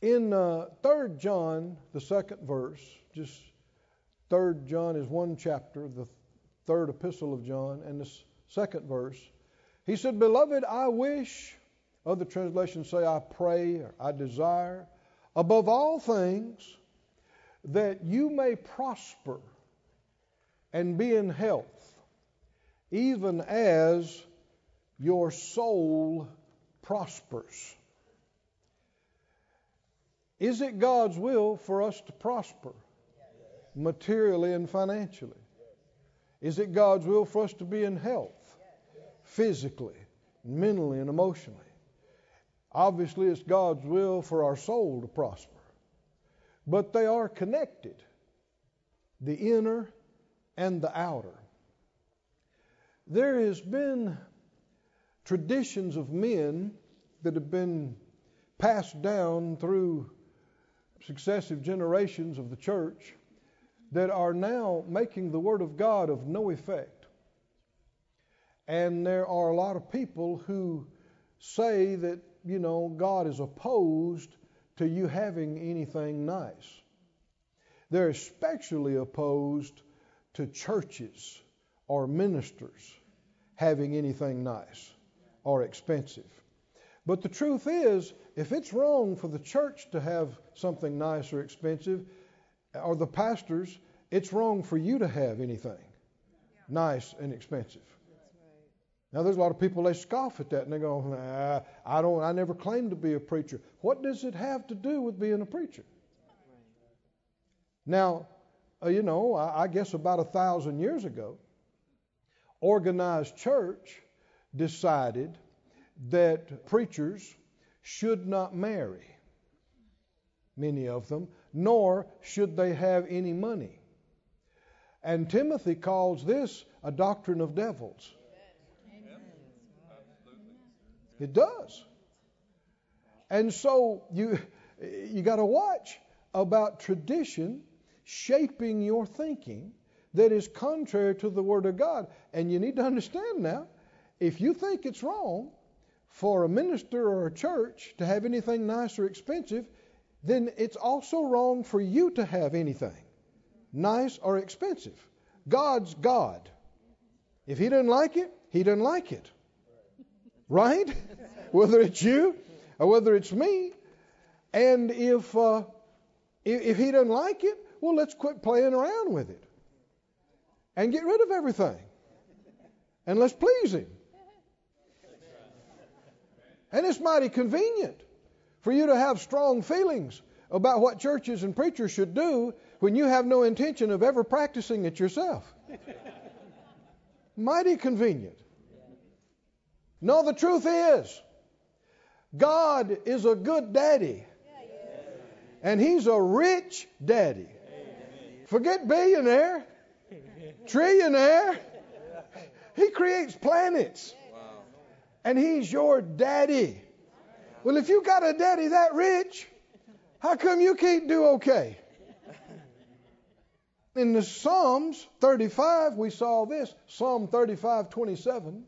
In uh, 3 John, the second verse, just 3 John is one chapter, the third epistle of John, and the second verse, he said, Beloved, I wish, other translations say, I pray or I desire, above all things, that you may prosper and be in health, even as your soul prospers. Is it God's will for us to prosper materially and financially? Is it God's will for us to be in health physically, mentally, and emotionally? Obviously, it's God's will for our soul to prosper. But they are connected the inner and the outer. There has been traditions of men that have been passed down through successive generations of the church that are now making the Word of God of no effect. And there are a lot of people who say that, you know, God is opposed to you having anything nice. They're especially opposed to churches or ministers having anything nice or expensive. But the truth is, if it's wrong for the church to have something nice or expensive, or the pastors, it's wrong for you to have anything nice and expensive. Now, there's a lot of people they scoff at that and they go, nah, "I don't. I never claimed to be a preacher." What does it have to do with being a preacher? Now, uh, you know, I, I guess about a thousand years ago, organized church decided that preachers should not marry, many of them, nor should they have any money. And Timothy calls this a doctrine of devils. It does. And so you you got to watch about tradition shaping your thinking that is contrary to the word of God. And you need to understand now, if you think it's wrong for a minister or a church to have anything nice or expensive, then it's also wrong for you to have anything nice or expensive. God's God. If He doesn't like it, He doesn't like it. Right? whether it's you or whether it's me. And if, uh, if, if He doesn't like it, well, let's quit playing around with it and get rid of everything. And let's please Him. And it's mighty convenient for you to have strong feelings about what churches and preachers should do when you have no intention of ever practicing it yourself. mighty convenient. No, the truth is, God is a good daddy. And He's a rich daddy. Forget billionaire, trillionaire. He creates planets. And He's your daddy. Well, if you got a daddy that rich, how come you can't do okay? In the Psalms 35, we saw this Psalm 35 27.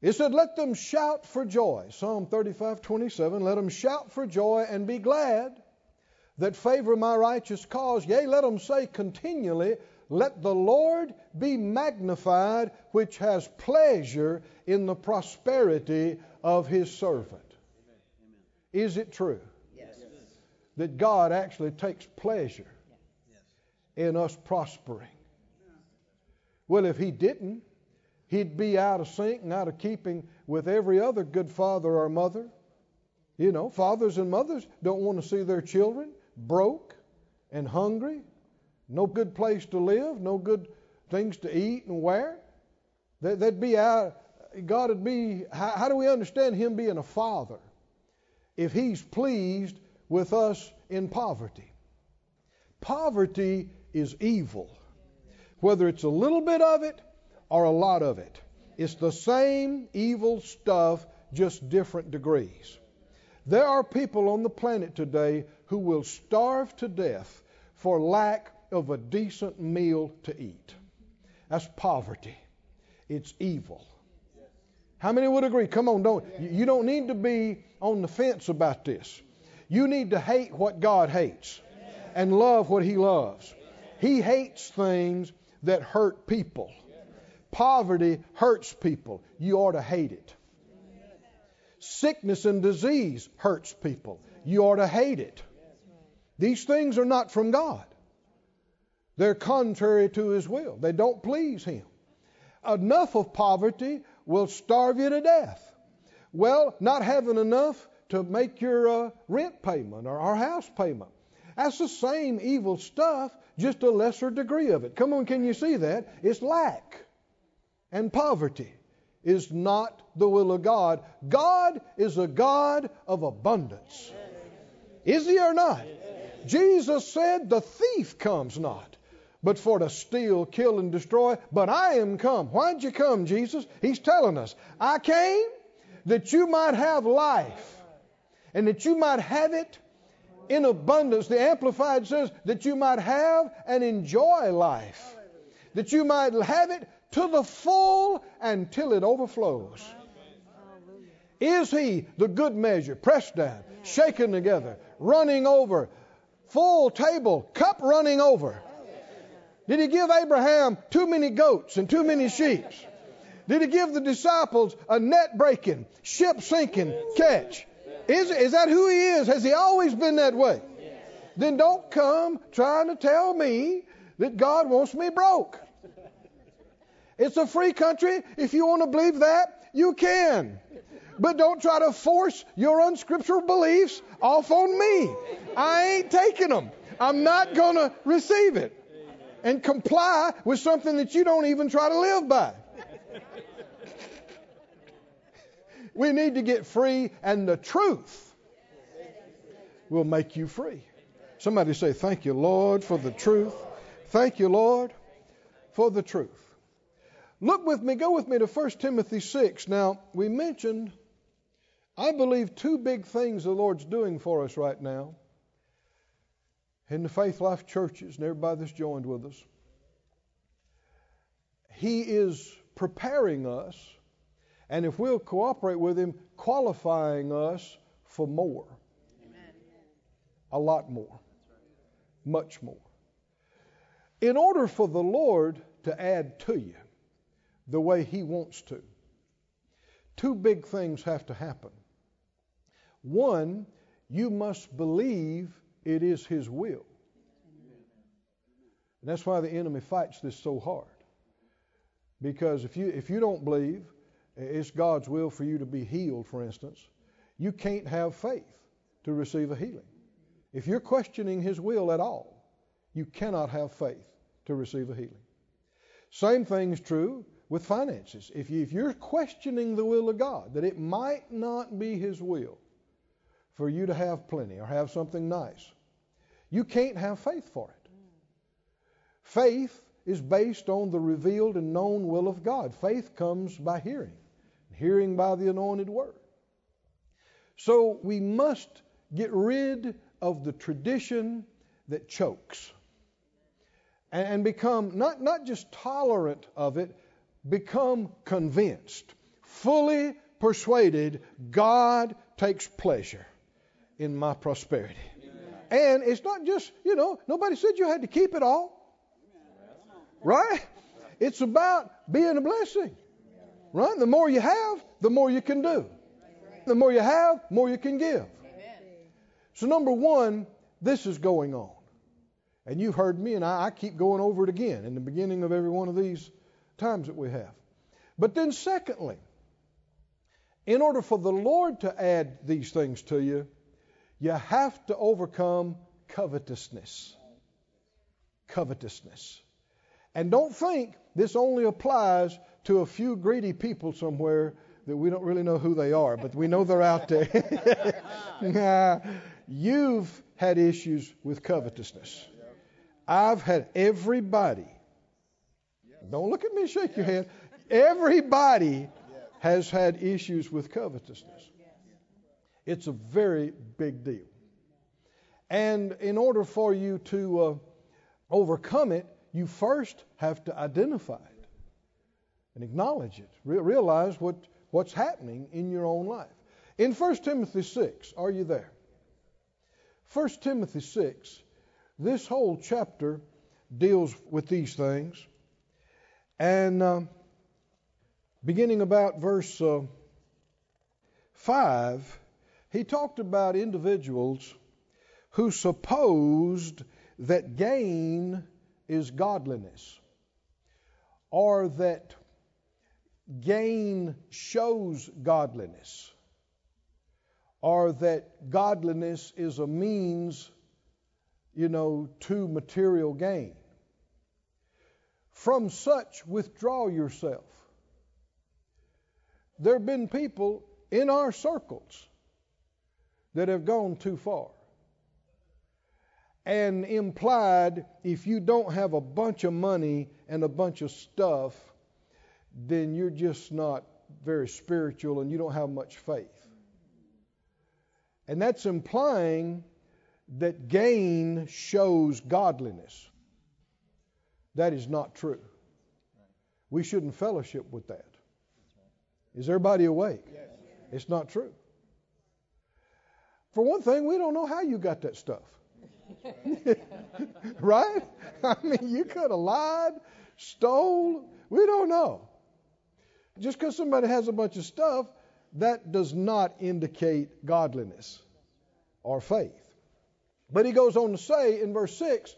It said, Let them shout for joy. Psalm 35 27. Let them shout for joy and be glad that favor my righteous cause. Yea, let them say continually, Let the Lord be magnified, which has pleasure in the prosperity of his servant. Is it true? Yes. That God actually takes pleasure in us prospering. Well, if He didn't, He'd be out of sync and out of keeping with every other good father or mother. You know, fathers and mothers don't want to see their children broke and hungry, no good place to live, no good things to eat and wear. That, would be out. God would be. How, how do we understand Him being a father if He's pleased with us in poverty? Poverty is evil. Whether it's a little bit of it or a lot of it, it's the same evil stuff, just different degrees. There are people on the planet today who will starve to death for lack of a decent meal to eat. That's poverty. It's evil. How many would agree? Come on, don't you don't need to be on the fence about this. You need to hate what God hates and love what He loves. He hates things that hurt people. Poverty hurts people. You ought to hate it. Sickness and disease hurts people. You ought to hate it. These things are not from God. They're contrary to His will. They don't please Him. Enough of poverty will starve you to death. Well, not having enough to make your uh, rent payment or our house payment. That's the same evil stuff, just a lesser degree of it. Come on, can you see that? It's lack and poverty is not the will of God. God is a God of abundance. Is he or not? Jesus said, The thief comes not, but for to steal, kill, and destroy. But I am come. Why'd you come, Jesus? He's telling us, I came that you might have life and that you might have it in abundance. The Amplified says that you might have and enjoy life, that you might have it to the full until it overflows. Is he the good measure, pressed down, shaken together, running over, full table, cup running over? Did he give Abraham too many goats and too many sheep? Did he give the disciples a net breaking, ship sinking catch? Is, is that who he is? Has he always been that way? Then don't come trying to tell me that God wants me broke. It's a free country. If you want to believe that, you can. But don't try to force your unscriptural beliefs off on me. I ain't taking them. I'm not going to receive it and comply with something that you don't even try to live by. we need to get free, and the truth will make you free. Somebody say, Thank you, Lord, for the truth. Thank you, Lord, for the truth. Look with me, go with me to 1 Timothy 6. Now, we mentioned, I believe, two big things the Lord's doing for us right now in the Faith Life churches and everybody that's joined with us. He is preparing us, and if we'll cooperate with Him, qualifying us for more. Amen. A lot more. Much more. In order for the Lord to add to you, the way He wants to. Two big things have to happen. One, you must believe it is His will. And that's why the enemy fights this so hard. Because if you, if you don't believe it's God's will for you to be healed, for instance, you can't have faith to receive a healing. If you're questioning His will at all, you cannot have faith to receive a healing. Same thing is true with finances. If, you, if you're questioning the will of God, that it might not be His will for you to have plenty or have something nice, you can't have faith for it. Faith is based on the revealed and known will of God. Faith comes by hearing, hearing by the anointed word. So we must get rid of the tradition that chokes and become not, not just tolerant of it, become convinced, fully persuaded God takes pleasure in my prosperity. And it's not just, you know, nobody said you had to keep it all. Right? It's about being a blessing. Right? The more you have, the more you can do. The more you have, more you can give. So, number one, this is going on. And you've heard me, and I, I keep going over it again in the beginning of every one of these times that we have. But then, secondly, in order for the Lord to add these things to you, you have to overcome covetousness. Covetousness. And don't think this only applies to a few greedy people somewhere that we don't really know who they are, but we know they're out there. nah, you've had issues with covetousness. I've had everybody don't look at me shake your head. Everybody has had issues with covetousness. It's a very big deal. And in order for you to uh, overcome it, you first have to identify it and acknowledge it. Re- realize what, what's happening in your own life. In 1 Timothy 6, are you there? 1 Timothy 6, this whole chapter deals with these things. And uh, beginning about verse uh, 5, he talked about individuals who supposed that gain is godliness or that gain shows godliness or that godliness is a means, you know, to material gain. From such, withdraw yourself. There have been people in our circles that have gone too far and implied if you don't have a bunch of money and a bunch of stuff, then you're just not very spiritual and you don't have much faith. And that's implying that gain shows godliness. That is not true. We shouldn't fellowship with that. Is everybody awake? Yes. It's not true. For one thing, we don't know how you got that stuff. right? I mean, you could have lied, stole. We don't know. Just because somebody has a bunch of stuff, that does not indicate godliness or faith. But he goes on to say in verse 6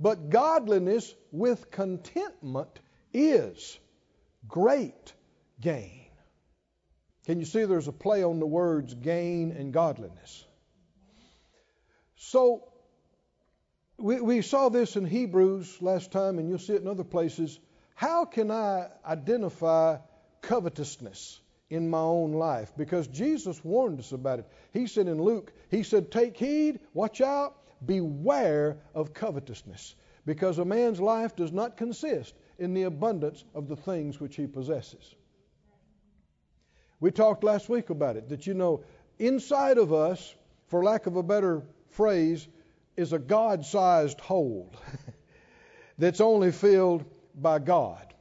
But godliness with contentment is great gain. Can you see there's a play on the words gain and godliness? So, we, we saw this in Hebrews last time, and you'll see it in other places. How can I identify covetousness in my own life? Because Jesus warned us about it. He said in Luke, He said, Take heed, watch out, beware of covetousness, because a man's life does not consist in the abundance of the things which he possesses. We talked last week about it, that you know, inside of us, for lack of a better phrase, is a God sized hole that's only filled by God.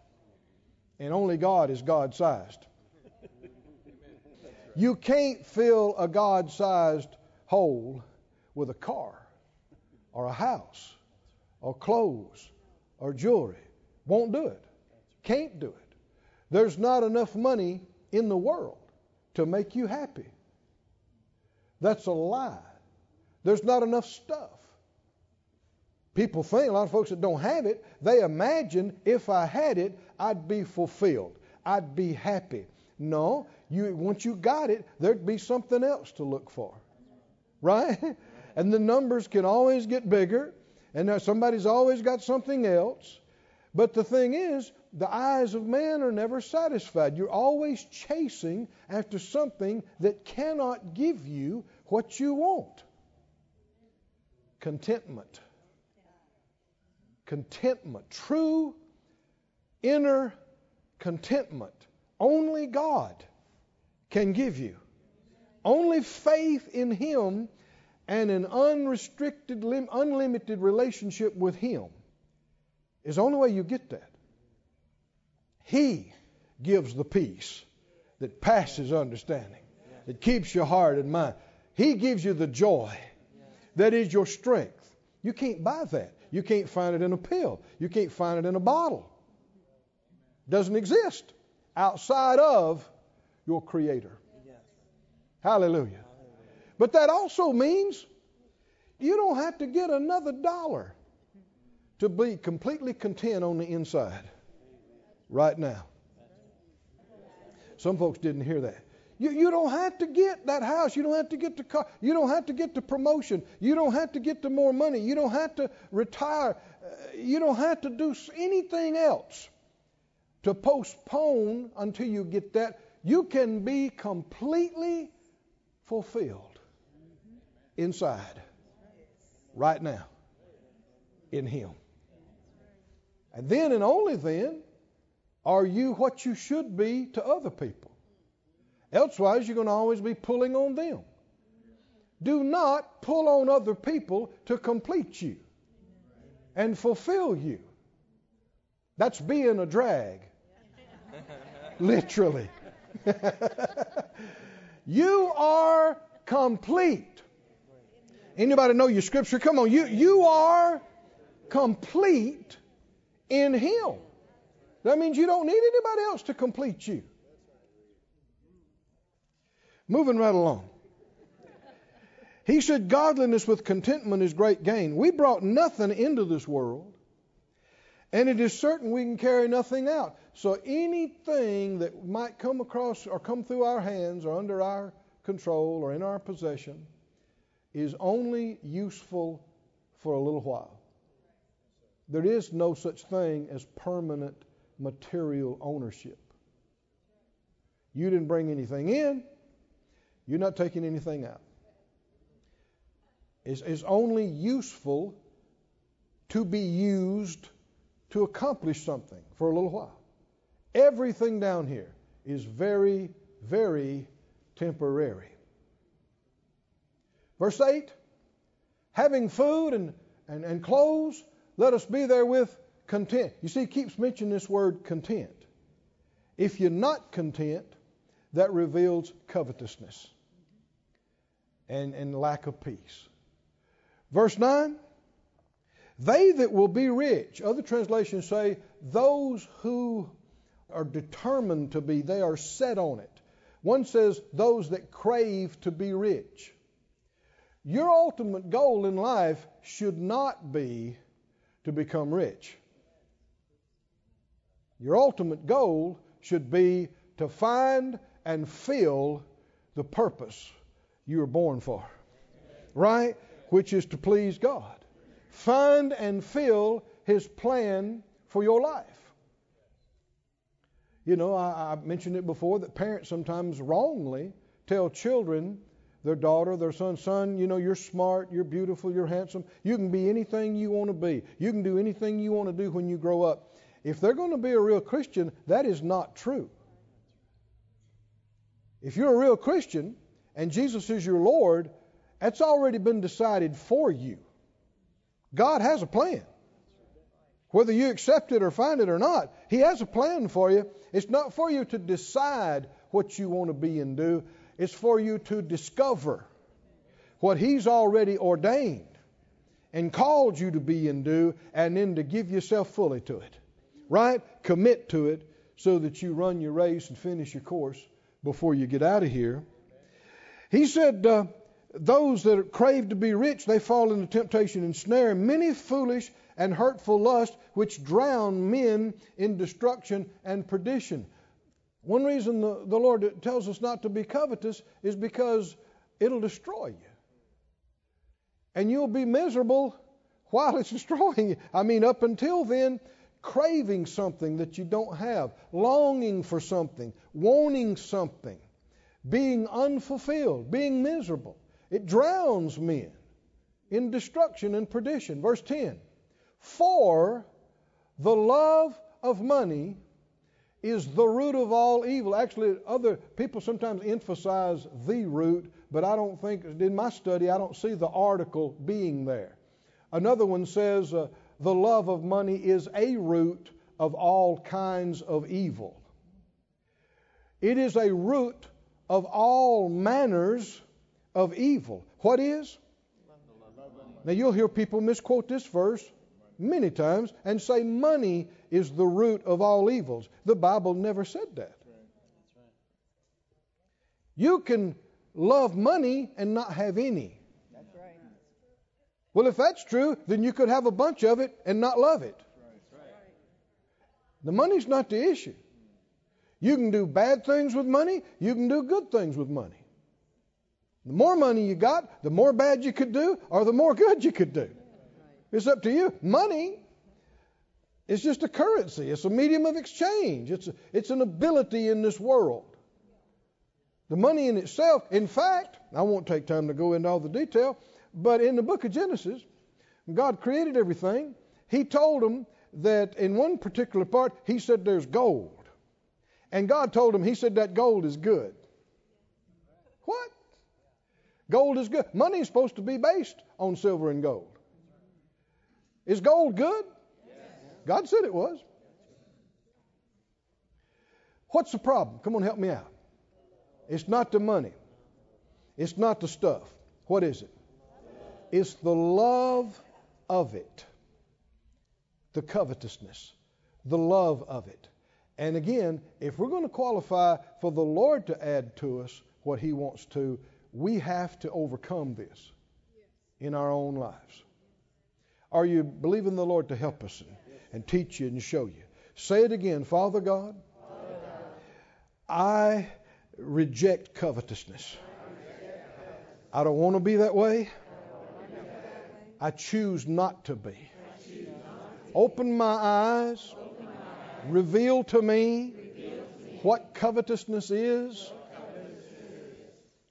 And only God is God sized. You can't fill a God sized hole with a car or a house or clothes or jewelry. Won't do it. Can't do it. There's not enough money in the world to make you happy. That's a lie. There's not enough stuff. People think, a lot of folks that don't have it, they imagine if I had it, I'd be fulfilled. I'd be happy. No, you once you got it, there'd be something else to look for. Right? And the numbers can always get bigger, and somebody's always got something else. But the thing is, the eyes of man are never satisfied. You're always chasing after something that cannot give you what you want. Contentment. Contentment. True inner contentment. Only God can give you. Only faith in Him and an unrestricted, unlimited relationship with Him is the only way you get that. He gives the peace that passes understanding, that keeps your heart and mind. He gives you the joy that is your strength. You can't buy that. You can't find it in a pill. You can't find it in a bottle. It doesn't exist outside of your Creator. Hallelujah. But that also means you don't have to get another dollar to be completely content on the inside right now. Some folks didn't hear that. You, you don't have to get that house. You don't have to get the car. You don't have to get the promotion. You don't have to get the more money. You don't have to retire. Uh, you don't have to do anything else to postpone until you get that. You can be completely fulfilled inside right now in Him. And then and only then are you what you should be to other people. Elsewise, you're going to always be pulling on them. Do not pull on other people to complete you and fulfill you. That's being a drag. Literally. You are complete. Anybody know your scripture? Come on. You, you are complete in Him. That means you don't need anybody else to complete you. Moving right along. He said, Godliness with contentment is great gain. We brought nothing into this world, and it is certain we can carry nothing out. So anything that might come across or come through our hands or under our control or in our possession is only useful for a little while. There is no such thing as permanent material ownership. You didn't bring anything in, you're not taking anything out is, is only useful to be used to accomplish something for a little while. Everything down here is very, very temporary. Verse 8 having food and, and, and clothes, let us be there with content. You see, he keeps mentioning this word content. If you're not content, that reveals covetousness and, and lack of peace. Verse 9 They that will be rich, other translations say, those who are determined to be, they are set on it. One says, those that crave to be rich. Your ultimate goal in life should not be to become rich. Your ultimate goal should be to find and fill the purpose you were born for. Right? which is to please God. Find and fill His plan for your life. You know, I, I, mentioned it before that parents sometimes wrongly tell children, their daughter, their son, son, you know, you're smart, you're beautiful, you're handsome. You can be anything you want to be. You can do anything you want to do when you grow up. If they're going to be a real Christian, that is not true. If you're a real Christian and Jesus is your Lord, that's already been decided for you. God has a plan. Whether you accept it or find it or not, He has a plan for you. It's not for you to decide what you want to be and do, it's for you to discover what He's already ordained and called you to be and do, and then to give yourself fully to it. Right? Commit to it so that you run your race and finish your course before you get out of here. He said, uh, those that crave to be rich, they fall into temptation and snare, many foolish and hurtful lusts, which drown men in destruction and perdition. One reason the, the Lord tells us not to be covetous is because it'll destroy you. And you'll be miserable while it's destroying you. I mean, up until then, craving something that you don't have, longing for something, wanting something, being unfulfilled, being miserable. It drowns men in destruction and perdition. Verse 10 For the love of money is the root of all evil. Actually, other people sometimes emphasize the root, but I don't think, in my study, I don't see the article being there. Another one says, uh, the love of money is a root of all kinds of evil. It is a root of all manners of evil. What is? Now you'll hear people misquote this verse many times and say money is the root of all evils. The Bible never said that. You can love money and not have any. Well, if that's true, then you could have a bunch of it and not love it. The money's not the issue. You can do bad things with money, you can do good things with money. The more money you got, the more bad you could do, or the more good you could do. It's up to you. Money is just a currency, it's a medium of exchange, it's, a, it's an ability in this world. The money in itself, in fact, I won't take time to go into all the detail, but in the book of Genesis, God created everything. He told them that in one particular part, He said there's gold. And God told him, He said that gold is good. What? Gold is good. Money is supposed to be based on silver and gold. Is gold good? God said it was. What's the problem? Come on, help me out. It's not the money. It's not the stuff. What is it? It's the love of it. The covetousness. The love of it. And again, if we're going to qualify for the Lord to add to us what He wants to, we have to overcome this in our own lives. Are you believing the Lord to help us and, and teach you and show you? Say it again, Father God, I reject covetousness. I don't want to be that way. I choose not to be. Open my eyes. Reveal to me what covetousness is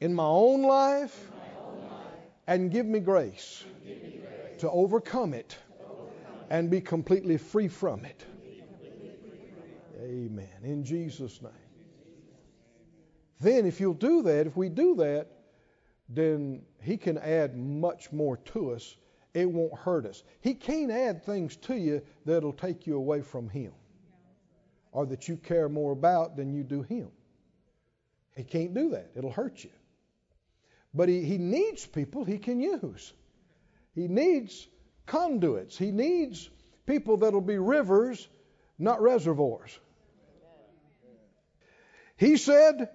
in my own life and give me grace to overcome it and be completely free from it. Amen. In Jesus' name. Then, if you'll do that, if we do that, then He can add much more to us. It won't hurt us. He can't add things to you that'll take you away from Him or that you care more about than you do Him. He can't do that. It'll hurt you. But He, he needs people He can use. He needs conduits. He needs people that'll be rivers, not reservoirs. He said,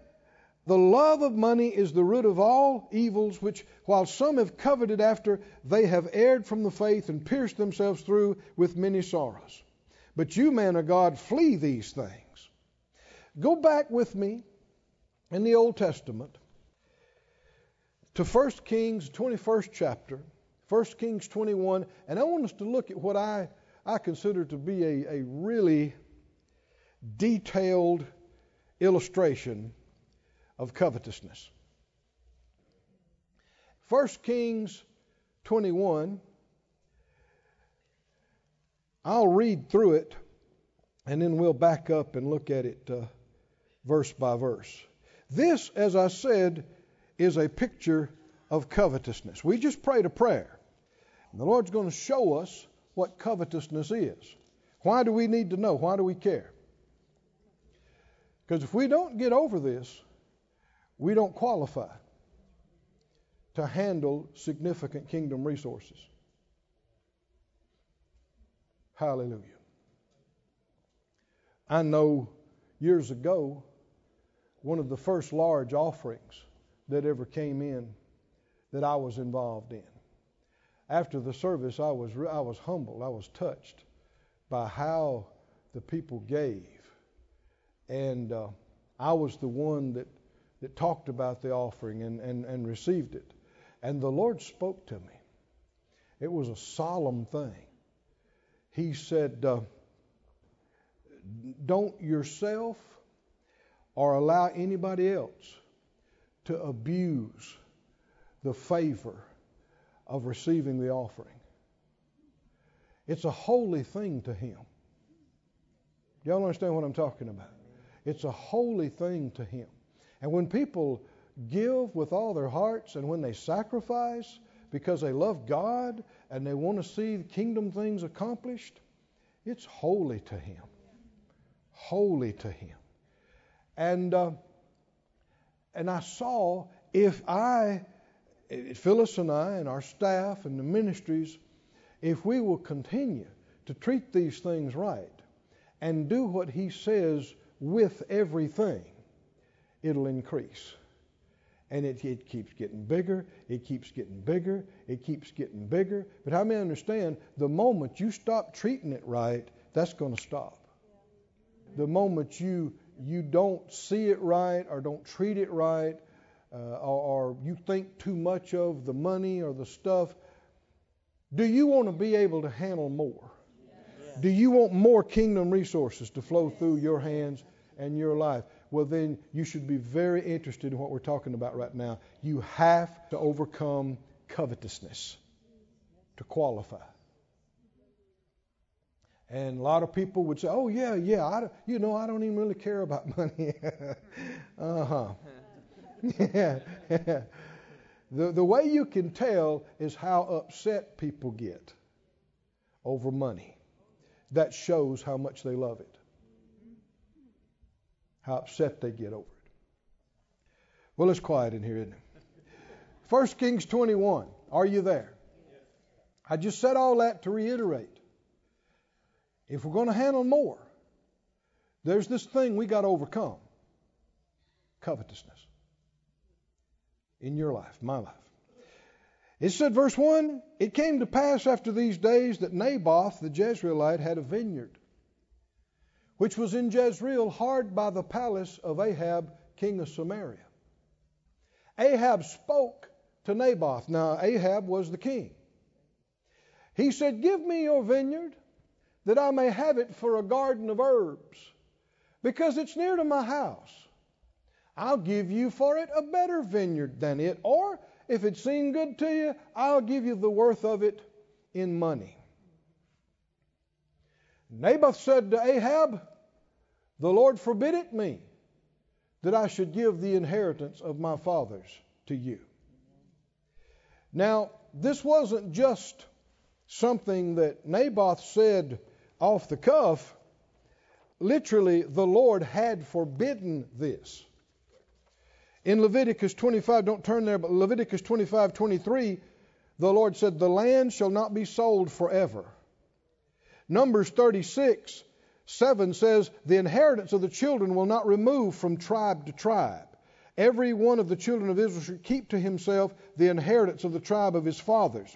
The love of money is the root of all evils, which, while some have coveted after, they have erred from the faith and pierced themselves through with many sorrows. But you, man of God, flee these things. Go back with me in the Old Testament to 1 Kings 21st chapter, 1 Kings 21, and I want us to look at what I, I consider to be a, a really detailed illustration of covetousness. 1 Kings 21, I'll read through it and then we'll back up and look at it uh, verse by verse. This, as I said, is a picture of covetousness. We just prayed a prayer. And the Lord's going to show us what covetousness is. Why do we need to know? Why do we care? Because if we don't get over this, we don't qualify to handle significant kingdom resources. Hallelujah. I know years ago, one of the first large offerings that ever came in that I was involved in. After the service, I was, I was humbled, I was touched by how the people gave and uh, I was the one that, that talked about the offering and, and, and received it. And the Lord spoke to me. It was a solemn thing. He said, uh, Don't yourself or allow anybody else to abuse the favor of receiving the offering. It's a holy thing to Him. Y'all understand what I'm talking about? It's a holy thing to Him. And when people give with all their hearts and when they sacrifice because they love God and they want to see the kingdom things accomplished, it's holy to Him. Holy to Him. And uh, and I saw if I, Phyllis and I, and our staff and the ministries, if we will continue to treat these things right and do what He says with everything, it'll increase. And it, it keeps getting bigger, it keeps getting bigger, it keeps getting bigger. But how many understand the moment you stop treating it right, that's going to stop. The moment you you don't see it right or don't treat it right, uh, or, or you think too much of the money or the stuff, do you want to be able to handle more? Do you want more kingdom resources to flow through your hands and your life? Well, then you should be very interested in what we're talking about right now. You have to overcome covetousness to qualify. And a lot of people would say, "Oh yeah, yeah, I, you know, I don't even really care about money." uh huh. yeah. The the way you can tell is how upset people get over money that shows how much they love it, how upset they get over it. Well, it's quiet in here, isn't it? 1 Kings 21. Are you there? I just said all that to reiterate. If we're going to handle more, there's this thing we got to overcome covetousness in your life, my life. It said, verse 1 It came to pass after these days that Naboth the Jezreelite had a vineyard, which was in Jezreel, hard by the palace of Ahab, king of Samaria. Ahab spoke to Naboth. Now, Ahab was the king. He said, Give me your vineyard that I may have it for a garden of herbs, because it's near to my house. I'll give you for it a better vineyard than it, or if it seemed good to you, I'll give you the worth of it in money. Naboth said to Ahab, The Lord forbid it me that I should give the inheritance of my fathers to you. Now, this wasn't just something that Naboth said off the cuff. Literally, the Lord had forbidden this. In Leviticus 25, don't turn there, but Leviticus 25, 23, the Lord said, The land shall not be sold forever. Numbers 36, 7 says, The inheritance of the children will not remove from tribe to tribe. Every one of the children of Israel should keep to himself the inheritance of the tribe of his fathers.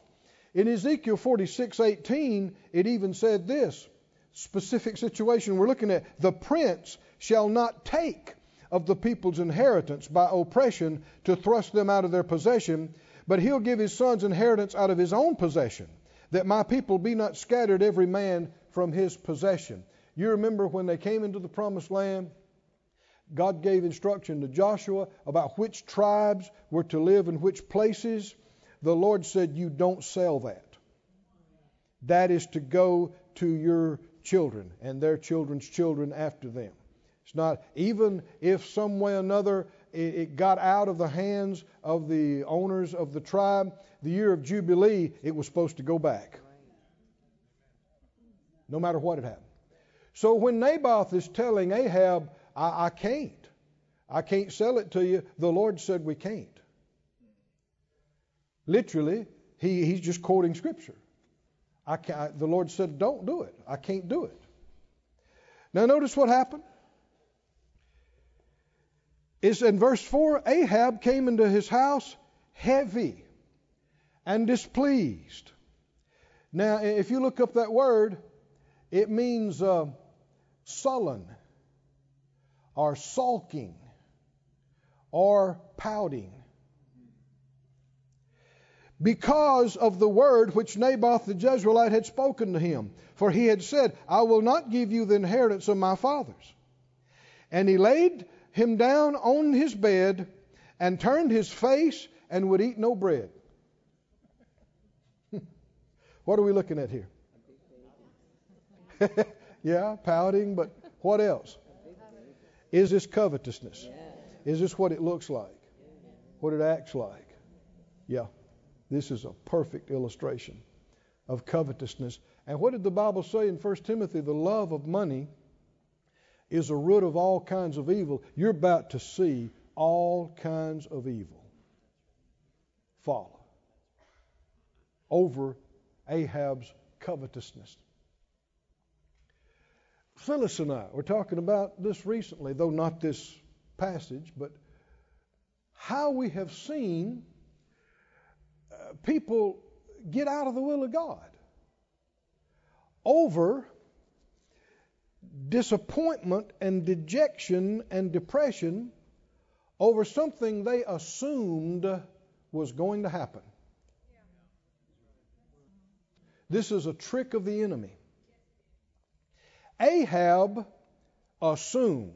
In Ezekiel 46, 18, it even said this specific situation we're looking at the prince shall not take of the people's inheritance by oppression to thrust them out of their possession, but he'll give his son's inheritance out of his own possession, that my people be not scattered every man from his possession. You remember when they came into the promised land? God gave instruction to Joshua about which tribes were to live in which places. The Lord said, You don't sell that. That is to go to your children and their children's children after them. It's not, even if some way or another it, it got out of the hands of the owners of the tribe, the year of Jubilee, it was supposed to go back. No matter what had happened. So when Naboth is telling Ahab, I, I can't, I can't sell it to you, the Lord said we can't. Literally, he, he's just quoting Scripture. I can, I, the Lord said, Don't do it. I can't do it. Now, notice what happened is in verse 4 Ahab came into his house heavy and displeased. Now, if you look up that word, it means uh, sullen or sulking or pouting. Because of the word which Naboth the Jezreelite had spoken to him. For he had said, I will not give you the inheritance of my fathers. And he laid him down on his bed and turned his face and would eat no bread. what are we looking at here? yeah, pouting, but what else? Is this covetousness? Is this what it looks like? What it acts like? Yeah, this is a perfect illustration of covetousness. And what did the Bible say in 1 Timothy? The love of money is a root of all kinds of evil. You're about to see all kinds of evil follow over Ahab's covetousness. Phyllis and I were talking about this recently, though not this passage, but how we have seen uh, people get out of the will of God over disappointment and dejection and depression over something they assumed was going to happen. This is a trick of the enemy. Ahab assumed.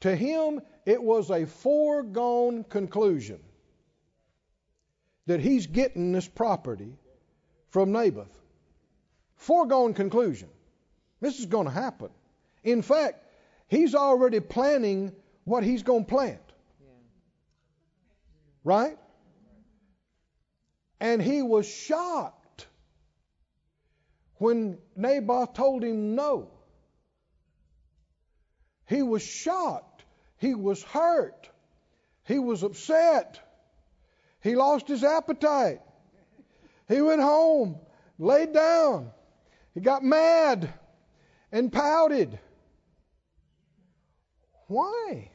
To him, it was a foregone conclusion that he's getting this property from Naboth. Foregone conclusion. This is going to happen. In fact, he's already planning what he's going to plant. Right? And he was shocked when Naboth told him no. He was shocked. He was hurt. He was upset. He lost his appetite. He went home, laid down. He got mad and pouted. Why?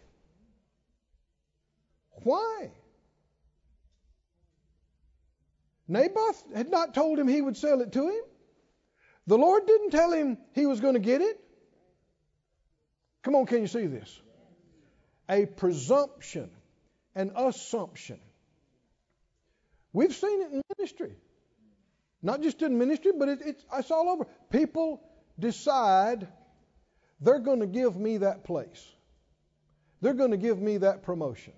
Why? Naboth had not told him he would sell it to him. The Lord didn't tell him he was going to get it. Come on, can you see this? A presumption, an assumption. We've seen it in ministry. Not just in ministry, but it, it's, it's all over. People decide they're going to give me that place. They're going to give me that promotion.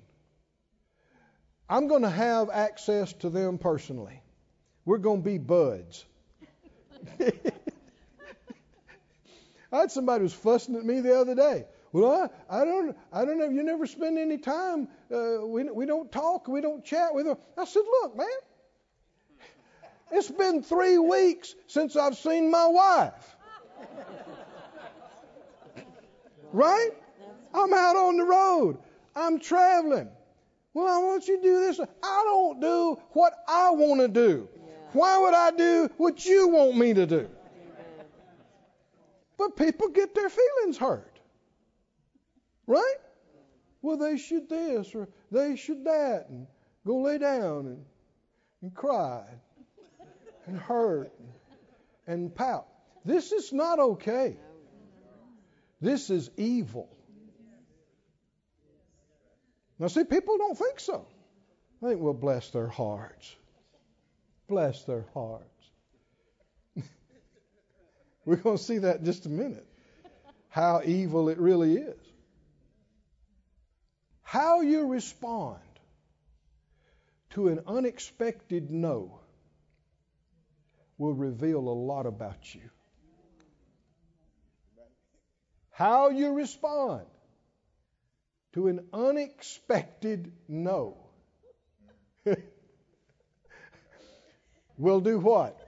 I'm going to have access to them personally. We're going to be buds. I had somebody who was fussing at me the other day. Well, I, I don't, I don't know. You never spend any time. Uh, we, we don't talk. We don't chat with them. I said, look, man, it's been three weeks since I've seen my wife. right? I'm out on the road. I'm traveling. Well, I want you to do this. I don't do what I want to do. Why would I do what you want me to do? But people get their feelings hurt. Right? Well, they should this or they should that and go lay down and, and cry and hurt and, and pout. This is not okay. This is evil. Now, see, people don't think so. I think we'll bless their hearts. Bless their hearts. We're going to see that in just a minute. How evil it really is. How you respond to an unexpected no will reveal a lot about you. How you respond to an unexpected no will do what?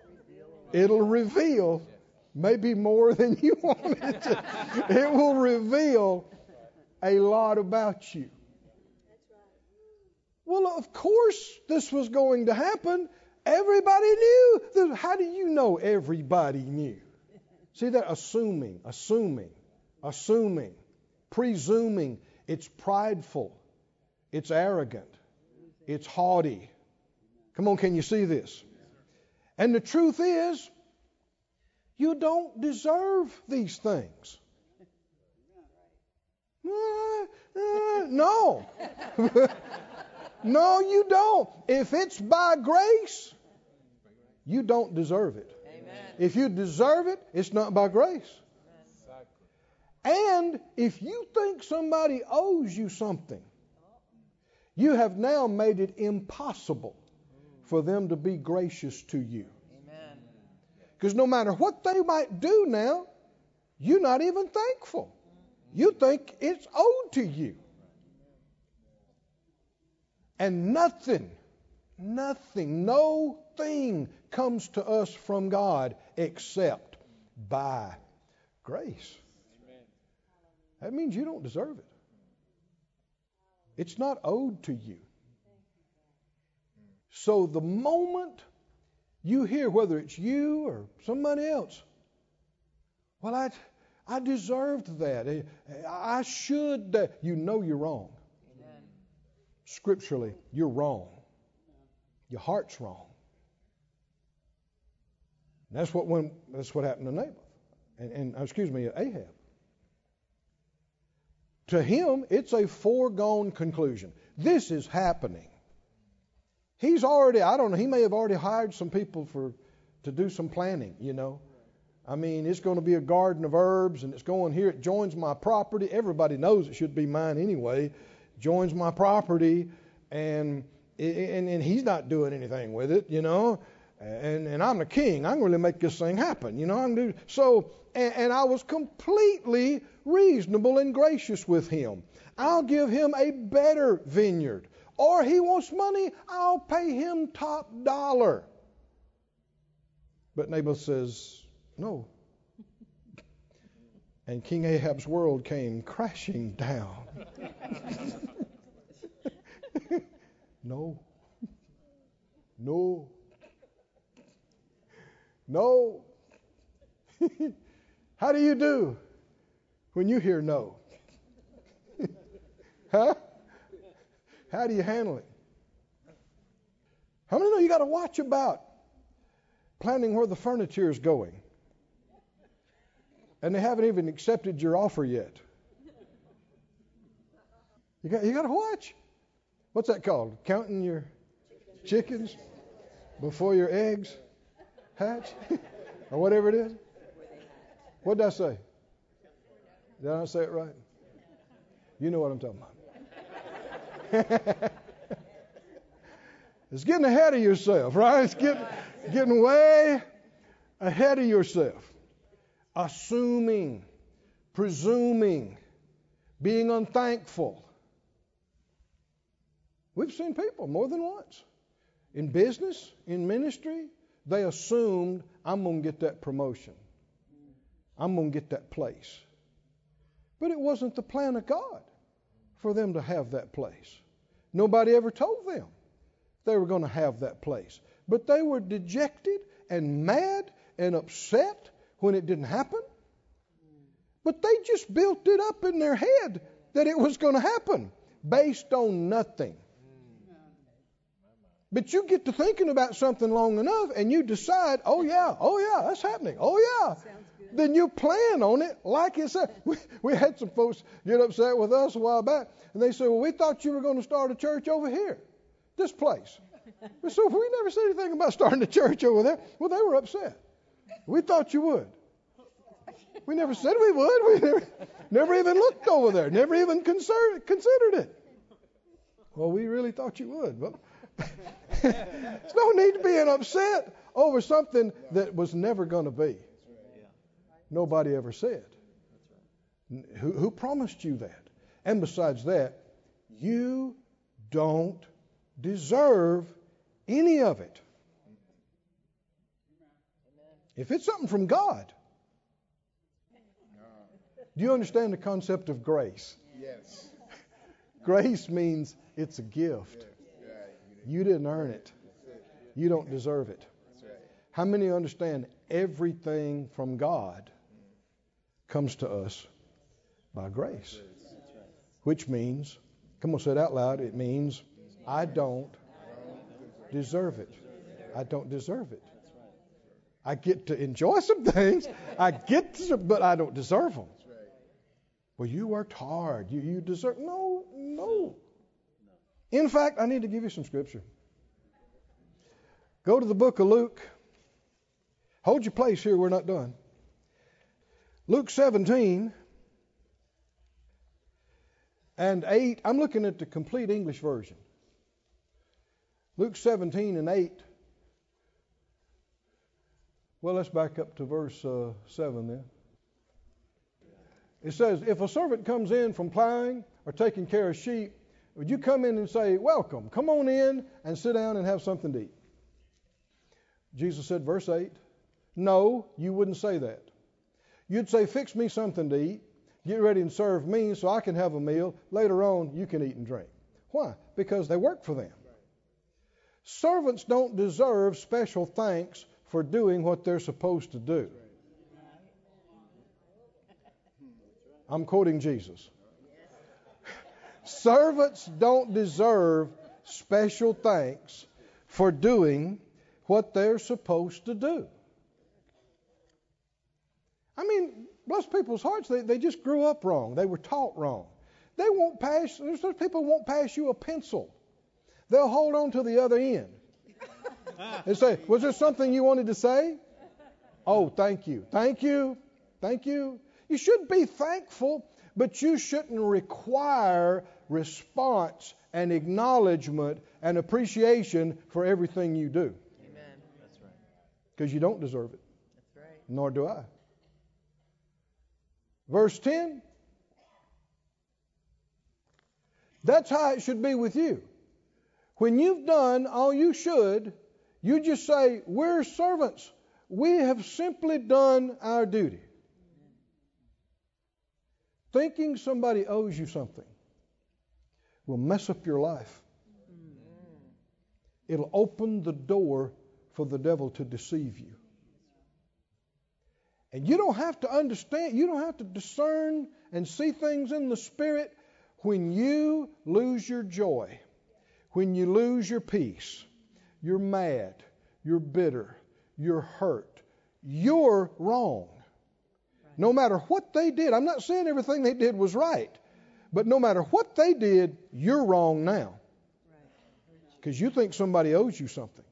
It'll reveal maybe more than you wanted to. It will reveal a lot about you. Well, of course, this was going to happen. Everybody knew. How do you know everybody knew? See that? Assuming, assuming, assuming, presuming. It's prideful. It's arrogant. It's haughty. Come on, can you see this? And the truth is, you don't deserve these things. Uh, uh, no. no, you don't. If it's by grace, you don't deserve it. Amen. If you deserve it, it's not by grace. And if you think somebody owes you something, you have now made it impossible for them to be gracious to you. Because no matter what they might do now, you're not even thankful. You think it's owed to you. And nothing, nothing, no thing comes to us from God except by grace. That means you don't deserve it. It's not owed to you. So the moment you hear, whether it's you or somebody else, well, I, I deserved that. I should. You know you're wrong. Amen. Scripturally, you're wrong. Your heart's wrong. And that's what when that's what happened to Naboth, and, and excuse me, Ahab. To him, it's a foregone conclusion. This is happening. He's already, I don't know, he may have already hired some people for to do some planning, you know. I mean, it's going to be a garden of herbs and it's going here, it joins my property. Everybody knows it should be mine anyway. Joins my property and and, and he's not doing anything with it, you know. And and I'm the king. I'm going to make this thing happen, you know. I'm do so and, and I was completely reasonable and gracious with him. I'll give him a better vineyard. Or he wants money, I'll pay him top dollar. But Naboth says, No. And King Ahab's world came crashing down. no. No. No. How do you do when you hear no? huh? How do you handle it? How many know you got to watch about planning where the furniture is going? And they haven't even accepted your offer yet. You got, you got to watch. What's that called? Counting your chickens before your eggs hatch? or whatever it is? What did I say? Did I say it right? You know what I'm talking about. it's getting ahead of yourself, right? It's getting, getting way ahead of yourself. Assuming, presuming, being unthankful. We've seen people more than once in business, in ministry, they assumed I'm going to get that promotion. I'm going to get that place. But it wasn't the plan of God for them to have that place. Nobody ever told them they were going to have that place. But they were dejected and mad and upset when it didn't happen. But they just built it up in their head that it was going to happen based on nothing. But you get to thinking about something long enough and you decide, oh yeah, oh yeah, that's happening. Oh yeah. Then you plan on it like it's a, we, we had some folks get upset with us a while back and they said, well, we thought you were going to start a church over here, this place. We said, we never said anything about starting a church over there. Well, they were upset. We thought you would. We never said we would. We never, never even looked over there, never even considered, considered it. Well, we really thought you would. But there's no need to be upset over something that was never going to be. Nobody ever said. Who, who promised you that? And besides that, you don't deserve any of it. If it's something from God, do you understand the concept of grace? Yes. Grace means it's a gift. You didn't earn it. You don't deserve it. How many understand everything from God comes to us by grace? Which means, come on, say it out loud. It means I don't deserve it. I don't deserve it. I get to enjoy some things. I get to, but I don't deserve them. Well, you worked hard. You, you deserve. No, no. In fact, I need to give you some scripture. Go to the book of Luke. Hold your place here, we're not done. Luke 17 and 8. I'm looking at the complete English version. Luke 17 and 8. Well, let's back up to verse uh, 7 then. It says, If a servant comes in from plowing or taking care of sheep, would you come in and say, Welcome, come on in and sit down and have something to eat? Jesus said, verse 8, No, you wouldn't say that. You'd say, Fix me something to eat, get ready and serve me so I can have a meal. Later on, you can eat and drink. Why? Because they work for them. Servants don't deserve special thanks for doing what they're supposed to do. I'm quoting Jesus. Servants don't deserve special thanks for doing what they're supposed to do. I mean, bless people's hearts, they, they just grew up wrong. They were taught wrong. They won't pass, there's those people won't pass you a pencil. They'll hold on to the other end and say, Was there something you wanted to say? Oh, thank you. Thank you. Thank you. You should be thankful, but you shouldn't require response and acknowledgement and appreciation for everything you do. Amen. That's right. Because you don't deserve it. That's right. Nor do I. Verse 10. That's how it should be with you. When you've done all you should, you just say, We're servants. We have simply done our duty. Thinking somebody owes you something will mess up your life. it'll open the door for the devil to deceive you. And you don't have to understand, you don't have to discern and see things in the spirit when you lose your joy, when you lose your peace, you're mad, you're bitter, you're hurt, you're wrong. No matter what they did, I'm not saying everything they did was right, but no matter what they did, you're wrong now. Because you think somebody owes you something.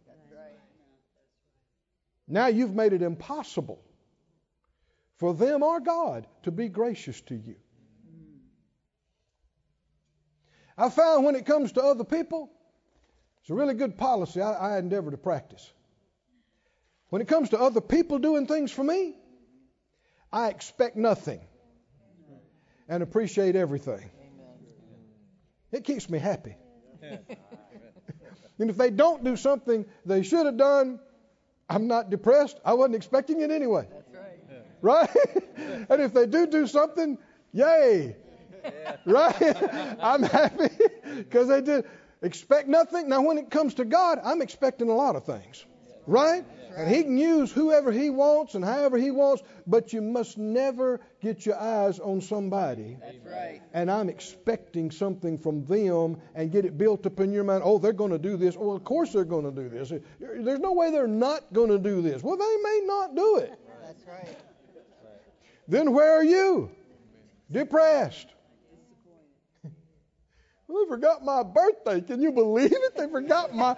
Now you've made it impossible for them or God to be gracious to you. I found when it comes to other people, it's a really good policy I, I endeavor to practice. When it comes to other people doing things for me, I expect nothing and appreciate everything. It keeps me happy. and if they don't do something they should have done, I'm not depressed. I wasn't expecting it anyway. Right? and if they do do something, yay. Right? I'm happy because they did. Expect nothing. Now, when it comes to God, I'm expecting a lot of things. Right? And He can use whoever He wants and however He wants, but you must never get your eyes on somebody. That's right. And I'm expecting something from them and get it built up in your mind. Oh, they're going to do this. Well, of course they're going to do this. There's no way they're not going to do this. Well, they may not do it. That's right. Then where are you? Depressed. Well, they forgot my birthday. Can you believe it? They forgot my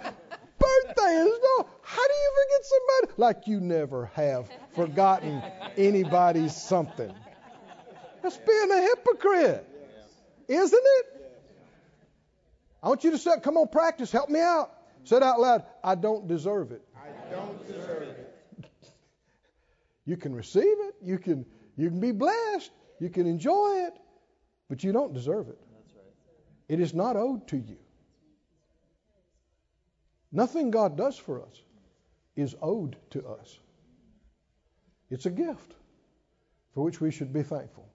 birthday is no. How do you forget somebody? Like you never have forgotten anybody's something. That's being a hypocrite, isn't it? I want you to say, come on, practice. Help me out. Say it out loud, I don't deserve it. I don't deserve it. You can receive it. You can, you can be blessed. You can enjoy it. But you don't deserve it. It is not owed to you. Nothing God does for us is owed to us. It's a gift for which we should be thankful.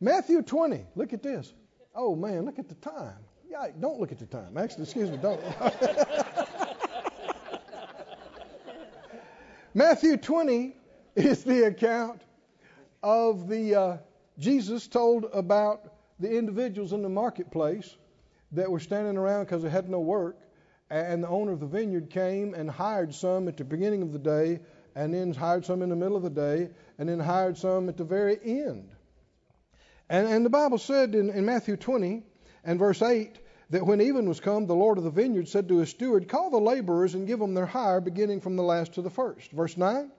Matthew 20, look at this. Oh man, look at the time. Yeah, don't look at the time. Actually, excuse me, don't. Matthew 20 is the account of the uh, Jesus told about the individuals in the marketplace that were standing around because they had no work and the owner of the vineyard came and hired some at the beginning of the day, and then hired some in the middle of the day, and then hired some at the very end. And, and the Bible said in, in Matthew 20 and verse 8 that when even was come, the Lord of the vineyard said to his steward, Call the laborers and give them their hire, beginning from the last to the first. Verse 9.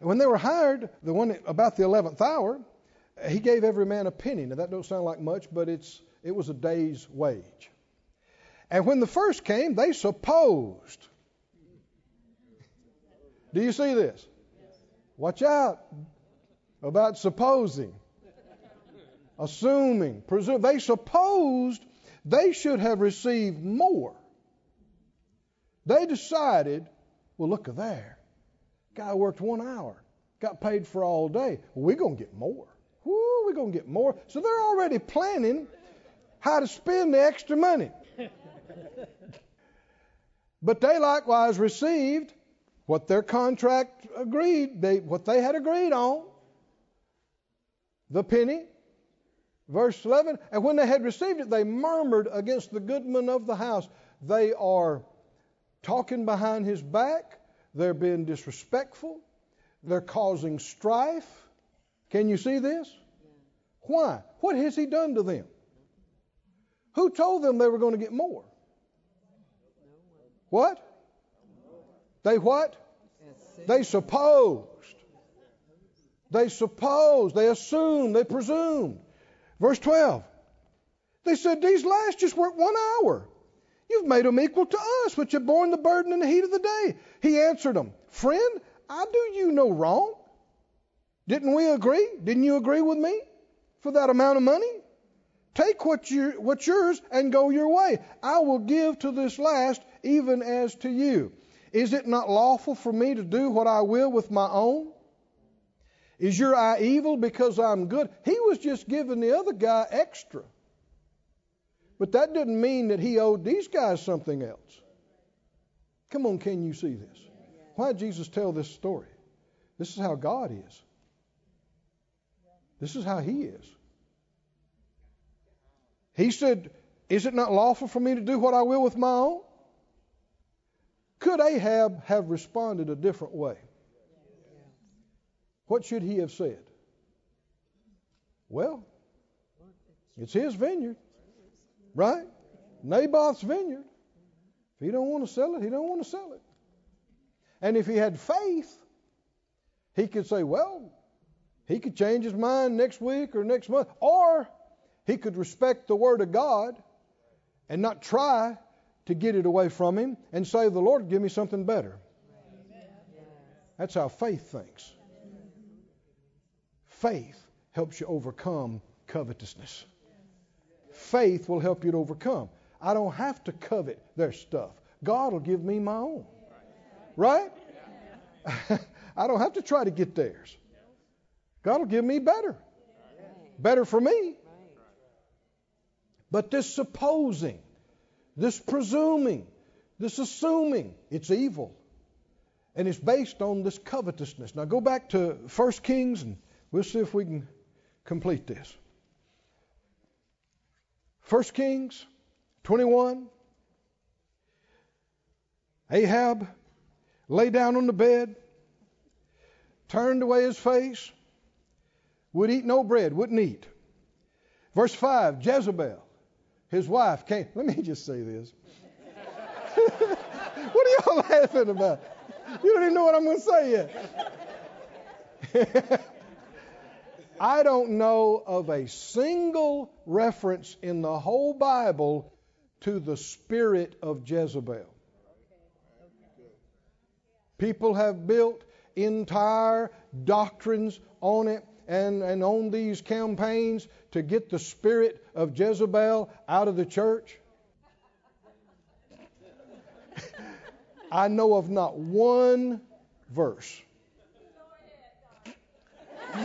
And when they were hired, the one about the eleventh hour, he gave every man a penny. Now that don't sound like much, but it's it was a day's wage. And when the first came, they supposed. Do you see this? Watch out about supposing, assuming, presume. They supposed they should have received more. They decided, well, look there. Guy worked one hour, got paid for all day. Well, we're going to get more. Woo, we're going to get more. So they're already planning how to spend the extra money. But they likewise received what their contract agreed, they, what they had agreed on, the penny. Verse 11, and when they had received it, they murmured against the goodman of the house. They are talking behind his back, they're being disrespectful, they're causing strife. Can you see this? Why? What has he done to them? Who told them they were going to get more? What? They what? They supposed. They supposed. They assumed. They presumed. Verse 12. They said, These last just worked one hour. You've made them equal to us, which have borne the burden in the heat of the day. He answered them, Friend, I do you no wrong. Didn't we agree? Didn't you agree with me for that amount of money? Take what you, what's yours and go your way. I will give to this last even as to you. Is it not lawful for me to do what I will with my own? Is your eye evil because I'm good? He was just giving the other guy extra. But that didn't mean that he owed these guys something else. Come on, can you see this? Why did Jesus tell this story? This is how God is. This is how He is. He said, Is it not lawful for me to do what I will with my own? Could Ahab have responded a different way? What should he have said? Well, it's his vineyard, right? Naboth's vineyard. If he don't want to sell it, he don't want to sell it. And if he had faith, he could say, well, he could change his mind next week or next month, or he could respect the word of God and not try to get it away from him and say, the Lord, give me something better. That's how faith thinks. Faith helps you overcome covetousness. Faith will help you to overcome. I don't have to covet their stuff. God will give me my own. Right? I don't have to try to get theirs. God will give me better. Better for me. But this supposing, this presuming, this assuming, it's evil. And it's based on this covetousness. Now go back to 1 Kings and we'll see if we can complete this. 1 Kings 21. Ahab lay down on the bed, turned away his face, would eat no bread, wouldn't eat. Verse 5 Jezebel, his wife, came. Let me just say this. what are y'all laughing about? You don't even know what I'm going to say yet. I don't know of a single reference in the whole Bible to the spirit of Jezebel. People have built entire doctrines on it and, and on these campaigns to get the spirit of Jezebel out of the church. I know of not one verse.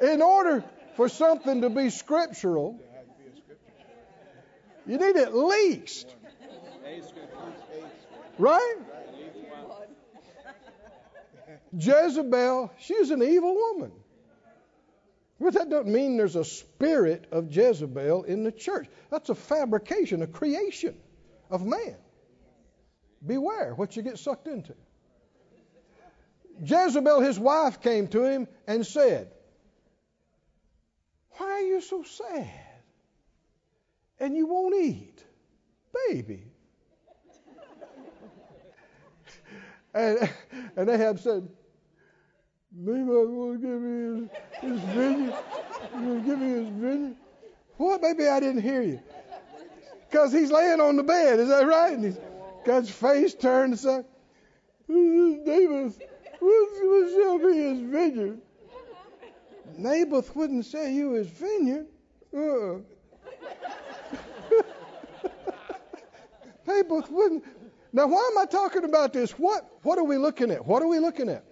In order for something to be scriptural, you need at least. Right? Jezebel, she's an evil woman. But that doesn't mean there's a spirit of Jezebel in the church. That's a fabrication, a creation of man. Beware what you get sucked into. Jezebel, his wife, came to him and said, Why are you so sad? And you won't eat? Baby. And, and Ahab said, Maybe to give me his, his vineyard. You give me his vineyard? What? Maybe I didn't hear you. Because he's laying on the bed, is that right? And he's got his face turned aside. Naboth, what, what shall be his vineyard? Naboth wouldn't say you his vineyard. Uh-uh. Naboth wouldn't. Now, why am I talking about this? What, what are we looking at? What are we looking at?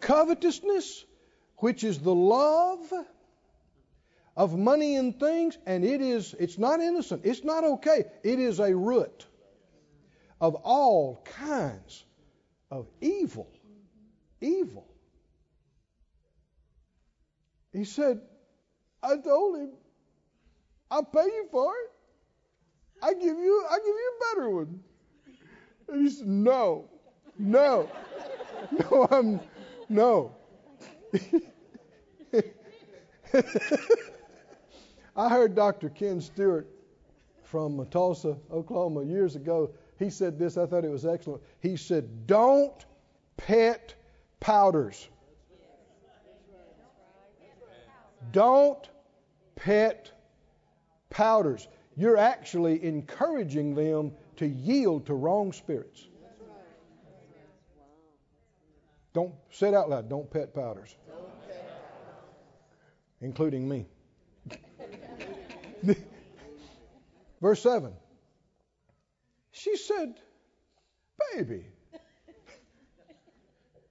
Covetousness, which is the love of money and things, and it is it's not innocent. It's not okay. It is a root of all kinds of evil. Evil. He said, I told him, I'll pay you for it. I give you I give you a better one. And he said, No, no, no, I'm no. I heard Dr. Ken Stewart from Tulsa, Oklahoma, years ago. He said this, I thought it was excellent. He said, Don't pet powders. Don't pet powders. You're actually encouraging them to yield to wrong spirits. Don't say it out loud. Don't pet powders, including me. Verse 7. She said, Baby,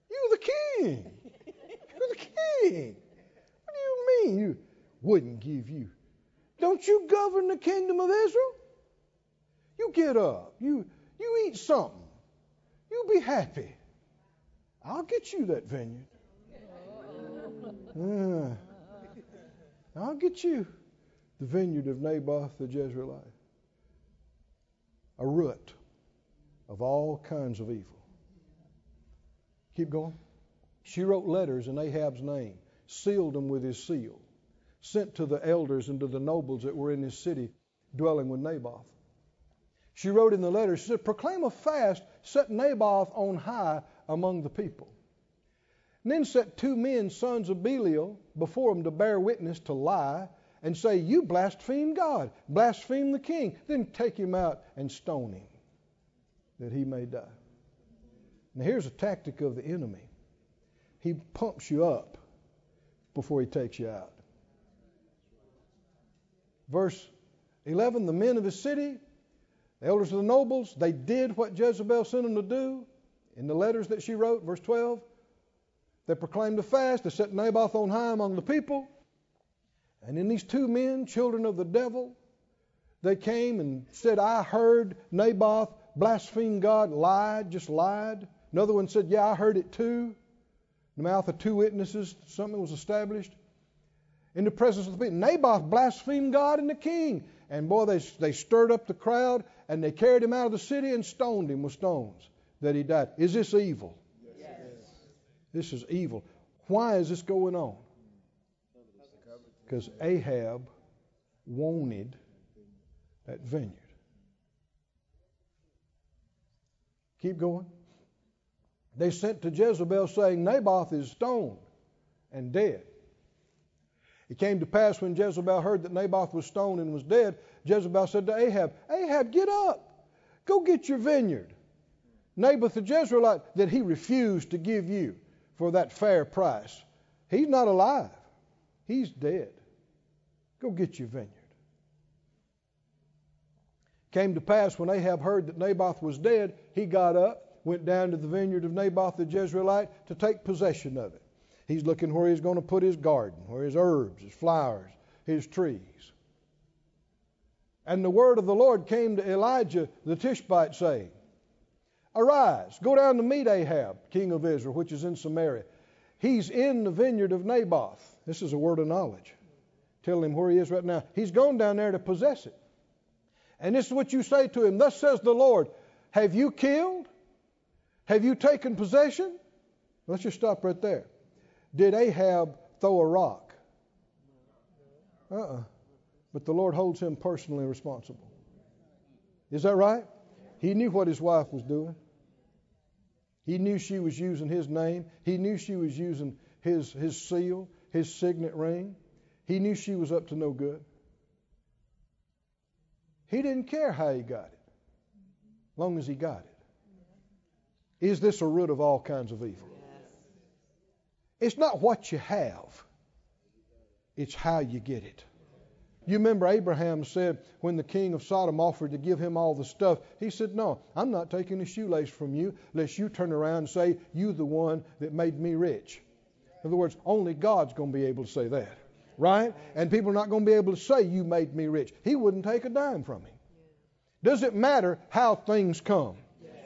you're the king. You're the king. What do you mean you wouldn't give you? Don't you govern the kingdom of Israel? You get up. You you eat something. You be happy. I'll get you that vineyard. Uh, I'll get you the vineyard of Naboth the Jezreelite. A root of all kinds of evil. Keep going. She wrote letters in Ahab's name, sealed them with his seal, sent to the elders and to the nobles that were in his city dwelling with Naboth. She wrote in the letter, she said, Proclaim a fast, set Naboth on high among the people. And then set two men, sons of Belial, before him to bear witness to lie and say, You blaspheme God, blaspheme the king. Then take him out and stone him that he may die. Now, here's a tactic of the enemy he pumps you up before he takes you out. Verse 11 The men of his city, elders of the nobles, they did what Jezebel sent them to do in the letters that she wrote. Verse 12 They proclaimed a fast, they set Naboth on high among the people. And in these two men, children of the devil, they came and said, I heard Naboth blaspheme God, lied, just lied. Another one said, Yeah, I heard it too. In the mouth of two witnesses, something was established. In the presence of the people. Naboth blasphemed God and the king. And boy, they, they stirred up the crowd and they carried him out of the city and stoned him with stones that he died. Is this evil? Yes. This is evil. Why is this going on? Because Ahab wanted that vineyard. Keep going. They sent to Jezebel saying, Naboth is stoned and dead. It came to pass when Jezebel heard that Naboth was stoned and was dead, Jezebel said to Ahab, Ahab, get up. Go get your vineyard. Naboth the Jezreelite that he refused to give you for that fair price. He's not alive. He's dead. Go get your vineyard. Came to pass when Ahab heard that Naboth was dead, he got up, went down to the vineyard of Naboth the Jezreelite to take possession of it. He's looking where he's going to put his garden, where his herbs, his flowers, his trees. And the word of the Lord came to Elijah the Tishbite, saying, Arise, go down to meet Ahab, king of Israel, which is in Samaria. He's in the vineyard of Naboth. This is a word of knowledge. Tell him where he is right now. He's gone down there to possess it. And this is what you say to him Thus says the Lord, Have you killed? Have you taken possession? Let's just stop right there. Did Ahab throw a rock? Uh uh-uh. uh But the Lord holds him personally responsible. Is that right? He knew what his wife was doing. He knew she was using his name. He knew she was using his, his seal, his signet ring. He knew she was up to no good. He didn't care how he got it, long as he got it. Is this a root of all kinds of evil? It's not what you have, it's how you get it. You remember Abraham said when the king of Sodom offered to give him all the stuff, he said, No, I'm not taking a shoelace from you unless you turn around and say, You the one that made me rich. In other words, only God's going to be able to say that. Right? And people are not going to be able to say, You made me rich. He wouldn't take a dime from him. Does it matter how things come?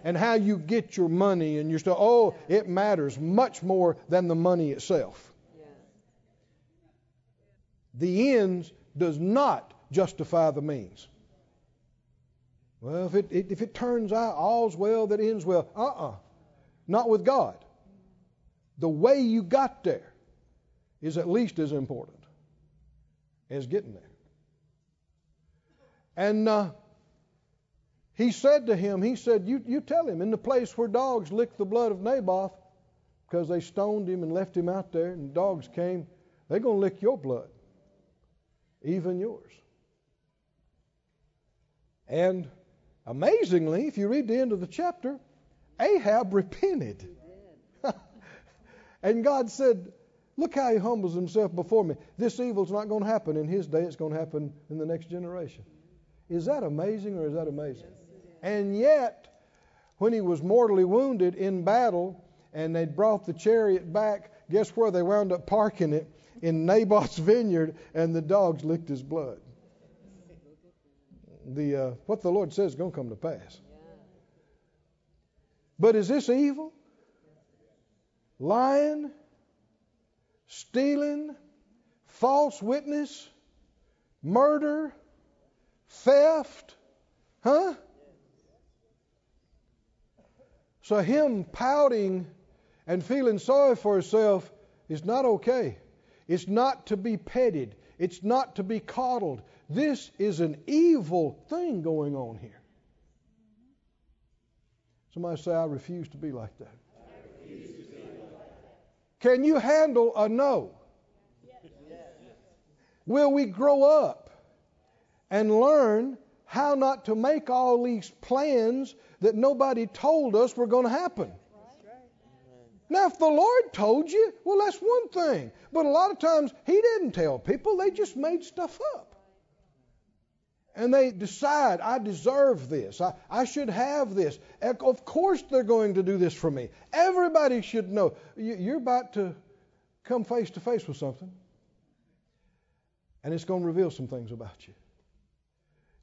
And how you get your money and your stuff. Oh, it matters much more than the money itself. The ends does not justify the means. Well, if it, if it turns out all's well that ends well, uh uh-uh. uh, not with God. The way you got there is at least as important as getting there. And uh, he said to him, He said, you, you tell him, in the place where dogs licked the blood of Naboth, because they stoned him and left him out there, and dogs came, they're going to lick your blood, even yours. And amazingly, if you read the end of the chapter, Ahab repented. and God said, Look how he humbles himself before me. This evil's not going to happen in his day, it's going to happen in the next generation. Is that amazing or is that amazing? And yet, when he was mortally wounded in battle and they'd brought the chariot back, guess where they wound up parking it? in Naboth's vineyard, and the dogs licked his blood. The uh, what the Lord says is going to come to pass. But is this evil? Lying, stealing, false witness, murder, theft, huh? So him pouting and feeling sorry for himself is not okay. It's not to be petted. It's not to be coddled. This is an evil thing going on here. Somebody say, I refuse to be like that. Can you handle a no? Will we grow up and learn how not to make all these plans that nobody told us were going to happen? Now, if the Lord told you, well, that's one thing. But a lot of times, He didn't tell people, they just made stuff up. And they decide, I deserve this. I, I should have this. Of course, they're going to do this for me. Everybody should know. You're about to come face to face with something, and it's going to reveal some things about you.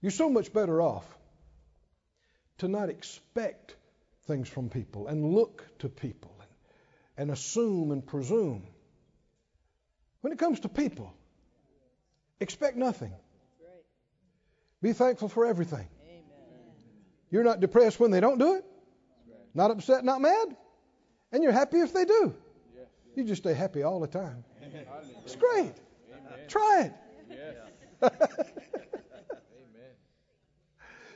You're so much better off to not expect things from people and look to people and assume and presume. When it comes to people, expect nothing. Be thankful for everything. You're not depressed when they don't do it, not upset, not mad, and you're happy if they do. You just stay happy all the time. It's great. Try it.